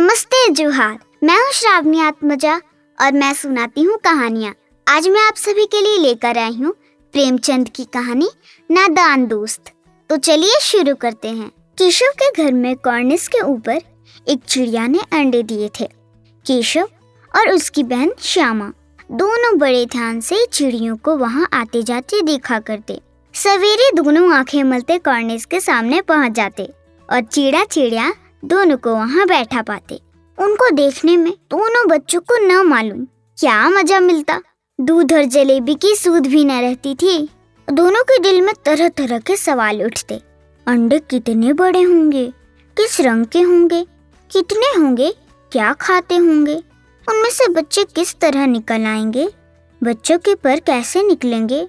नमस्ते जुहार। मैं हूँ श्रावणी आत्मजा और मैं सुनाती हूँ कहानियाँ। आज मैं आप सभी के लिए लेकर आई हूँ प्रेमचंद की कहानी, नादान दोस्त। तो चलिए शुरू करते हैं। केशव के घर में कॉर्निस के ऊपर एक चिड़िया ने अंडे दिए थे, केशव और उसकी बहन श्यामा। दोनों बड़े ध्यान से चिड़ियों को वहाँ आते जाते देखा करते। सवेरे दोनों आँखें मलते कॉर्निस के सामने पहुँच जाते और चिड़ा चिड़िया दोनों को वहाँ बैठा पाते। उनको देखने में दोनों बच्चों को न मालूम क्या मज़ा मिलता। दूध और जलेबी की सूद भी न रहती थी। दोनों के दिल में तरह तरह के सवाल उठते। अंडे कितने बड़े होंगे? किस रंग के होंगे? कितने होंगे? क्या खाते होंगे? उनमें से बच्चे किस तरह निकल आएँगे? बच्चों के पर कैसे निकलेंगे?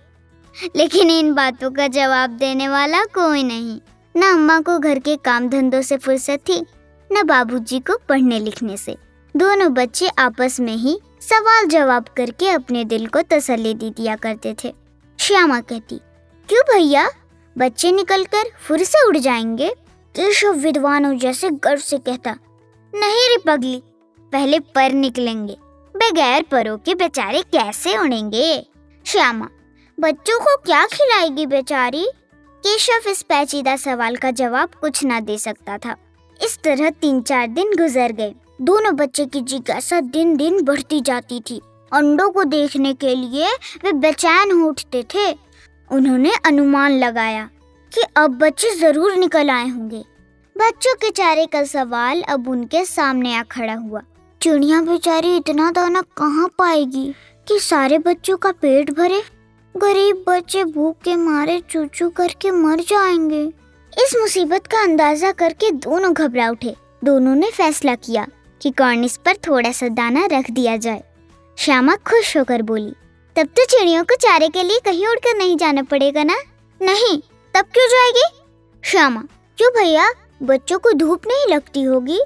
लेकिन इन बातों का जवाब देने वाला कोई नहीं। न अम्मा को घर के काम धंधों से फुर्सत थी, न बाबूजी को पढ़ने लिखने से। दोनों बच्चे आपस में ही सवाल जवाब करके अपने दिल को तसल्ली दे दिया करते थे। श्यामा कहती, क्यों भैया? बच्चे निकलकर फुर से उड़ जाएँगे? केशव विद्वानों जैसे गर्व से कहता, नहीं रे पगली, पहले पर निकलेंगे, बगैर परों के बेचारे कैसे उड़ेंगे? श्यामा, बच्चों को क्या खिलाएगी बेचारी? केशव इस पेचीदा सवाल का जवाब कुछ ना दे सकता था। इस तरह तीन चार दिन गुजर गए। दोनों बच्चे की जिज्ञासा दिन दिन बढ़ती जाती थी। अंडों को देखने के लिए वे बेचैन हो उठते थे। उन्होंने अनुमान लगाया कि अब बच्चे ज़रूर निकल आए होंगे। बच्चों के चारे का सवाल अब उनके सामने आ खड़ा हुआ। चिड़िया बेचारी इतना दाना कहाँ पाएगी कि सारे बच्चों का पेट भरे? गरीब बच्चे भूख के मारे चूचू करके मर जाएँगे। इस मुसीबत का अंदाज़ा करके दोनों घबरा उठे। दोनों ने फैसला किया कि कॉर्निस पर थोड़ा सा दाना रख दिया जाए। श्यामा खुश होकर बोली, तब तो चिड़ियों को चारे के लिए कहीं उड़कर नहीं जाना पड़ेगा ना? नहीं, तब क्यों जाएगी? श्यामा, क्यों भैया? बच्चों को धूप नहीं लगती होगी?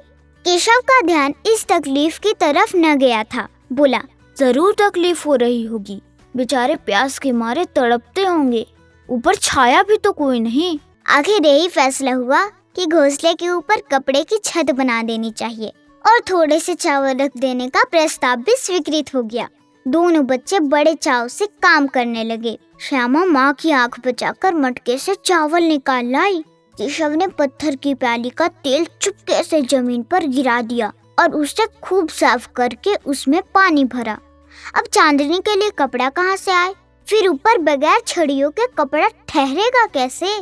केशव का ध्यान इस तकलीफ़ की तरफ़ न गया था। बोला, ज़रूर तकलीफ़ हो रही होगी। बेचारे प्यास के मारे तड़पते होंगे। ऊपर छाया भी तो कोई नहीं। आखिर यही फैसला हुआ कि घोंसले के ऊपर कपड़े की छत बना देनी चाहिए और थोड़े से चावल रख देने का प्रस्ताव भी स्वीकृत हो गया। दोनों बच्चे बड़े चाव से काम करने लगे। श्यामा माँ की आँख बचाकर मटके से चावल निकाल लाई। केशव ने पत्थर की प्याली का तेल चुपके से ज़मीन पर गिरा दिया और उसे खूब साफ़ करके उसमें पानी भरा। अब चांदनी के लिए कपड़ा कहाँ से आए? फिर ऊपर बगैर छड़ियों के कपड़ा ठहरेगा कैसे?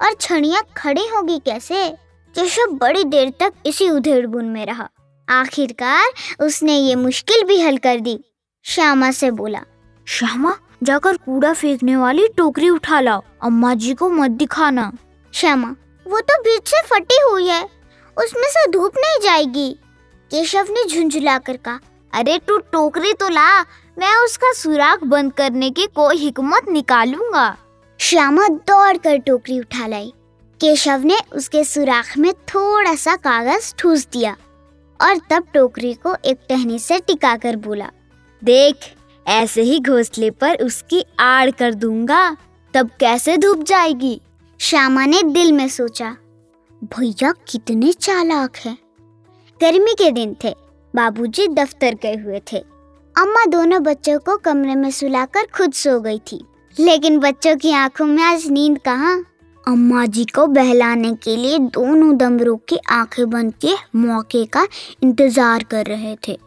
और छड़िया खड़ी होगी कैसे? केशव बड़ी देर तक इसी उधेड़ बुन में रहा। आखिरकार उसने ये मुश्किल भी हल कर दी। श्यामा से बोला श्यामा जाकर कूड़ा फेंकने वाली टोकरी उठा लाओ। अम्मा जी को मत दिखाना। श्यामा वो तो बीच से फटी हुई है। उसमें से धूप नहीं जाएगी। केशव ने झुंझुला कर कहा अरे तू टोकरी तो ला मैं उसका सुराख बंद करने की कोई हिकमत निकालूँगा। श्यामा दौड़ कर टोकरी उठा लाई। केशव ने उसके सुराख में थोड़ा सा कागज़ ठूस दिया और तब टोकरी को एक टहनी से टिका कर बोला देख ऐसे ही घोंसले पर उसकी आड़ कर दूँगा तब कैसे धूप जाएगी? श्यामा ने दिल में सोचा भैया कितने चालाक है। गर्मी के दिन थे बाबूजी दफ्तर गए हुए थे। अम्मा दोनों बच्चों को कमरे में सुलाकर खुद सो गई थी। लेकिन बच्चों की आँखों में आज नींद कहाँ? अम्मा जी को बहलाने के लिए दोनों दमरों की आँखें बंद के मौके का इंतज़ार कर रहे थे।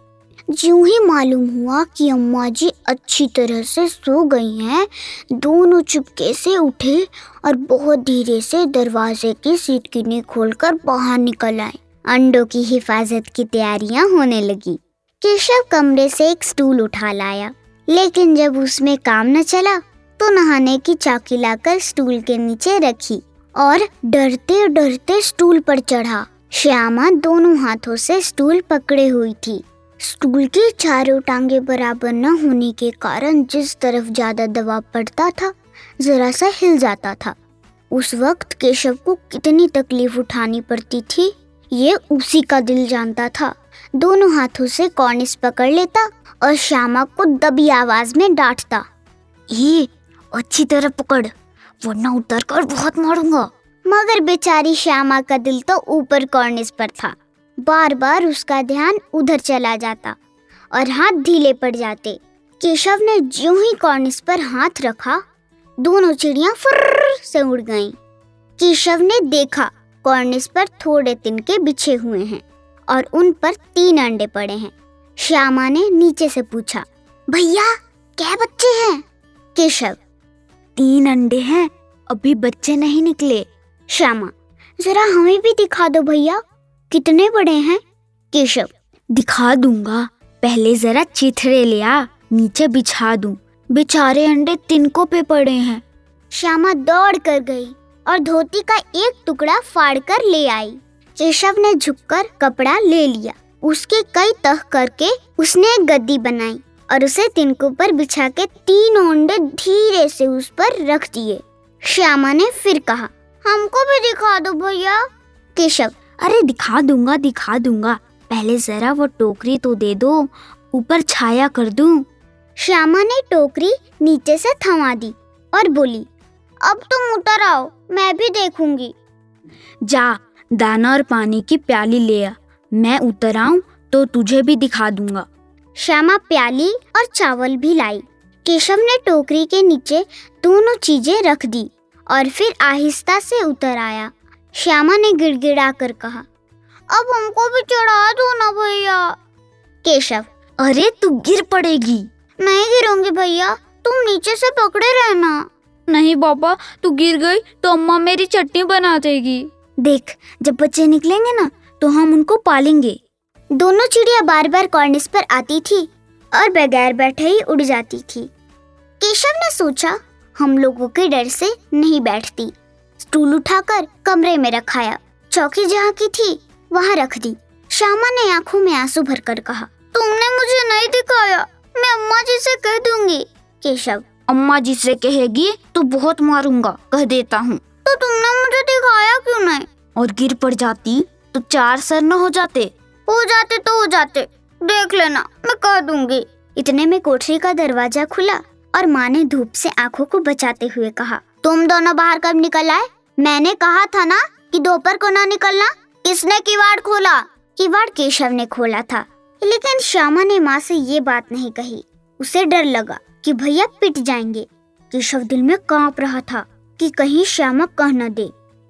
जो ही मालूम हुआ कि अम्मा जी अच्छी तरह से सो गई हैं। दोनों चुपके से उठे और बहुत धीरे से दरवाजे की सीट किनी खोलकर बाहर निकल आए। अंडों की हिफाजत की तैयारियाँ होने लगी। केशव कमरे से एक स्टूल उठा लाया, लेकिन जब उसमें काम न चला तो नहाने की चाकी लाकर स्टूल के नीचे रखी और डरते डरते स्टूल पर चढ़ा। श्यामा दोनों हाथों से स्टूल पकड़े हुई थी। स्टूल की चारों टांगे बराबर न होने के कारण जिस तरफ़ ज़्यादा दबाव पड़ता था, जरा सा हिल जाता था। उस वक्त केशव को कितनी तकलीफ़ उठानी पड़ती थी ये उसी का दिल जानता था। दोनों हाथों से कॉर्निस पकड़ लेता और श्यामा को दबी आवाज़ में डांटता, ये, अच्छी तरह पकड़, वरना उतर कर बहुत मारूँगा। मगर बेचारी श्यामा का दिल तो ऊपर कॉर्निस पर था। बार बार उसका ध्यान उधर चला जाता और हाथ ढीले पड़ जाते। केशव ने ज्यों ही कॉर्निस पर हाथ रखा, दोनों चिड़िया फुर्र से उड़ गईं। केशव ने देखा कॉर्निस पर थोड़े तिनके बिछे हुए हैं और उन पर तीन अंडे पड़े हैं। श्यामा ने नीचे से पूछा, भैया, क्या बच्चे हैं? केशव, तीन अंडे हैं, अभी बच्चे नहीं निकले। श्यामा, जरा हमें भी दिखा दो भैया, कितने बड़े हैं? केशव, दिखा दूँगा, पहले जरा चिथड़े ले आ, नीचे बिछा दूँ। बेचारे अंडे तिनकों पे पड़े हैं। श्यामा दौड़ कर गई। और धोती का एक टुकड़ा फाड़ कर ले आई। केशव ने झुककर कपड़ा ले लिया। उसके कई तह करके उसने एक गद्दी बनाई और उसे तिनको पर बिछा के तीन ओंडे धीरे से उस पर रख दिए। श्यामा ने फिर कहा, हमको भी दिखा दो भैया। केशव, अरे दिखा दूँगा दिखा दूँगा। पहले जरा वो टोकरी तो दे दो, ऊपर छाया कर दूँ। श्यामा ने टोकरी नीचे से थमा दी और बोली अब तुम उतर आओ मैं भी देखूँगी। जा दाना और पानी की प्याली ले आ। मैं उतर आऊँ तो तुझे भी दिखा दूँगा। श्यामा प्याली और चावल भी लाई। केशव ने टोकरी के नीचे दोनों चीज़ें रख दी और फिर आहिस्ता से उतर आया। श्यामा ने गिड़गिड़ा कर कहा अब हमको भी चढ़ा दो ना भैया। केशव अरे तू गिर पड़ेगी। नहीं गिरूँगी भैया तुम नीचे से पकड़े रहना। नहीं बाबा, तू गिर गई तो अम्मा मेरी चटनी बना देगी। देख, जब बच्चे निकलेंगे ना तो हम उनको पालेंगे। दोनों चिड़िया बार बार कॉर्निस पर आती थी और बगैर बैठे ही उड़ जाती थी। केशव ने सोचा, हम लोगों के डर से नहीं बैठती। स्टूल उठाकर कमरे में रखाया। चौकी जहाँ की थी, वहाँ रख दी। श्यामा ने आँखों में आँसू भरकर कहा, तुमने मुझे नहीं दिखाया, मैं अम्मा जी से कह दूँगी। केशव अम्मा जी से कहेगी तो बहुत मारूँगा, कह देता हूँ। तो तुमने मुझे दिखाया क्यों नहीं? और गिर पड़ जाती तो चार सर न हो जाते। हो जाते तो हो जाते। देख लेना, मैं कह दूँगी। इतने में कोठरी का दरवाज़ा खुला और माँ ने धूप से आँखों को बचाते हुए कहा, तुम दोनों बाहर कब निकल आए? मैंने कहा था ना कि दोपहर को ना निकलना। किसने किवाड़ खोला? किवाड़ केशव ने खोला था। लेकिन श्यामा ने माँ से ये बात नहीं कही। उसे डर लगा। कि भैया पिट जाएँगे। केशव दिल में काँप रहा था कि कहीं श्यामा कह न दे।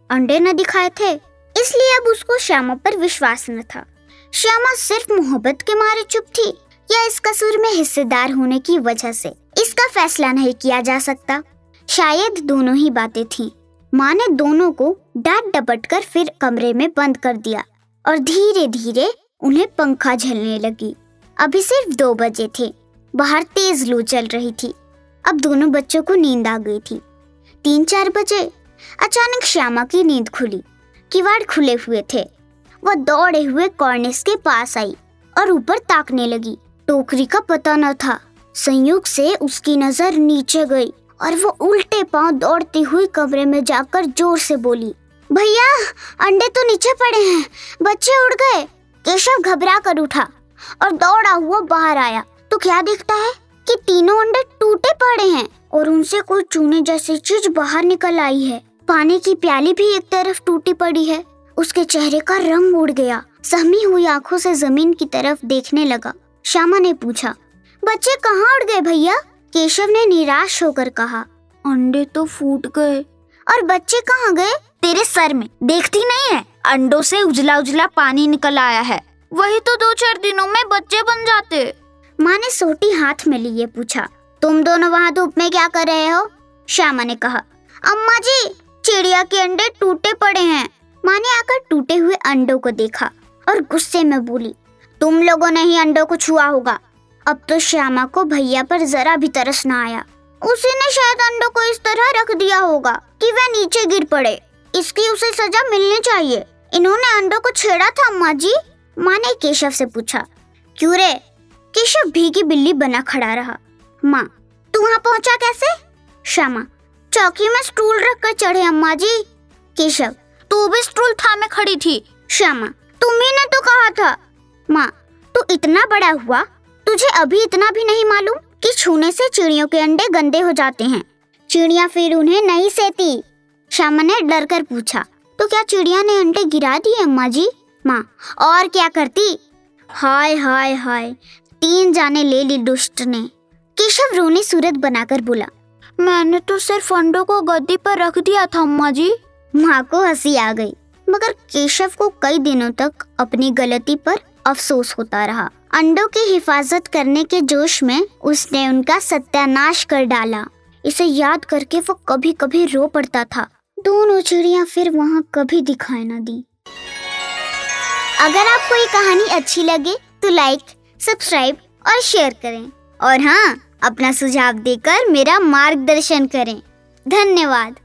अंडे न दिखाए थे, इसलिए अब उसको श्यामा पर विश्वास न था। श्यामा सिर्फ़ मोहब्बत के मारे चुप थी, या इस कसूर में हिस्सेदार होने की वजह से इसका फैसला नहीं किया जा सकता? शायद दोनों ही बातें थीं। माँ ने दोनों को डांट डपट कर फिर कमरे में बंद कर दिया, और धीरे धीरे उन्हें पंखा झलने लगी। अभी सिर्फ़ दो बजे थे बाहर तेज लू चल रही थी। अब दोनों बच्चों को नींद आ गई थी। तीन चार बजे अचानक श्यामा की नींद खुली। किवाड़ खुले हुए थे। वह दौड़े हुए कॉर्निस के पास आई और ऊपर ताकने लगी। टोकरी का पता न था। संयोग से उसकी नज़र नीचे गई और वो उल्टे पाँव दौड़ती हुई कमरे में जाकर ज़ोर से बोली, भैया, अंडे तो नीचे पड़े हैं। बच्चे उड़ गए। केशव घबरा कर उठा और दौड़ा हुआ बाहर आया। तो क्या देखता है कि तीनों अंडे टूटे पड़े हैं और उनसे कोई चूने जैसी चीज़ बाहर निकल आई है। पानी की प्याली भी एक तरफ़ टूटी पड़ी है। उसके चेहरे का रंग उड़ गया। सहमी हुई आँखों से ज़मीन की तरफ़ देखने लगा। श्यामा ने पूछा, बच्चे कहाँ उड़ गए भैया? केशव ने निराश होकर कहा, अंडे तो फूट गए। और बच्चे कहाँ गए? तेरे सर में। देखती नहीं है। अंडों से उजला उजला पानी निकल आया है। वही तो दो चार दिनों में बच्चे बन जाते। माँ ने सोटी हाथ में लिए पूछा, तुम दोनों वहाँ धूप में क्या कर रहे हो? श्यामा ने कहा, अम्मा जी, चिड़िया के अंडे टूटे पड़े हैं। माँ ने आकर टूटे हुए अंडों को देखा और गुस्से में बोली, तुम लोगों ने ही अंडों को छुआ होगा। अब तो श्यामा को भैया पर जरा भी तरस न आया। उसी ने शायद अंडों को इस तरह रख दिया होगा कि वह नीचे गिर पड़े। इसकी उसे सजा मिलनी चाहिए। इन्होंने अंडों को छेड़ा था, अम्मा जी? माँ ने केशव से पूछा, क्यों रे? केशव भीगी बिल्ली बना खड़ा रहा। माँ, तू वहाँ पहुँचा कैसे? श्यामा, चौकी में स्टूल रख कर चढ़े अम्मा जी केशव, तू भी स्टूल थामे खड़ी थी। श्यामा तुम्ही ने तो कहा था। माँ, तू इतना बड़ा हुआ, तुझे अभी इतना भी नहीं मालूम कि छूने से चिड़ियों के अंडे गंदे हो जाते हैं। चिड़िया फिर उन्हें नहीं सेती। श्यामा ने डर कर पूछा तो क्या चिड़िया ने अंडे गिरा दिए अम्मा जी माँ, और क्या करती? हाय हाय हाय तीन जाने ले ली दुष्ट ने। केशव रोनी सूरत बनाकर बोला, मैंने तो सिर्फ़ अंडों को गद्दी पर रख दिया था, अम्मा जी। माँ को हँसी आ गई, मगर केशव को कई दिनों तक अपनी गलती पर अफसोस होता रहा। अंडों की हिफाजत करने के जोश में उसने उनका सत्यानाश कर डाला। इसे याद करके वो कभी कभी रो पड़ता था। दोनों चिड़िया फिर वहाँ कभी दिखाई न दी। अगर आपको ये कहानी अच्छी लगे तो लाइक सब्सक्राइब और शेयर करें। और हाँ अपना सुझाव देकर मेरा मार्गदर्शन करें। धन्यवाद।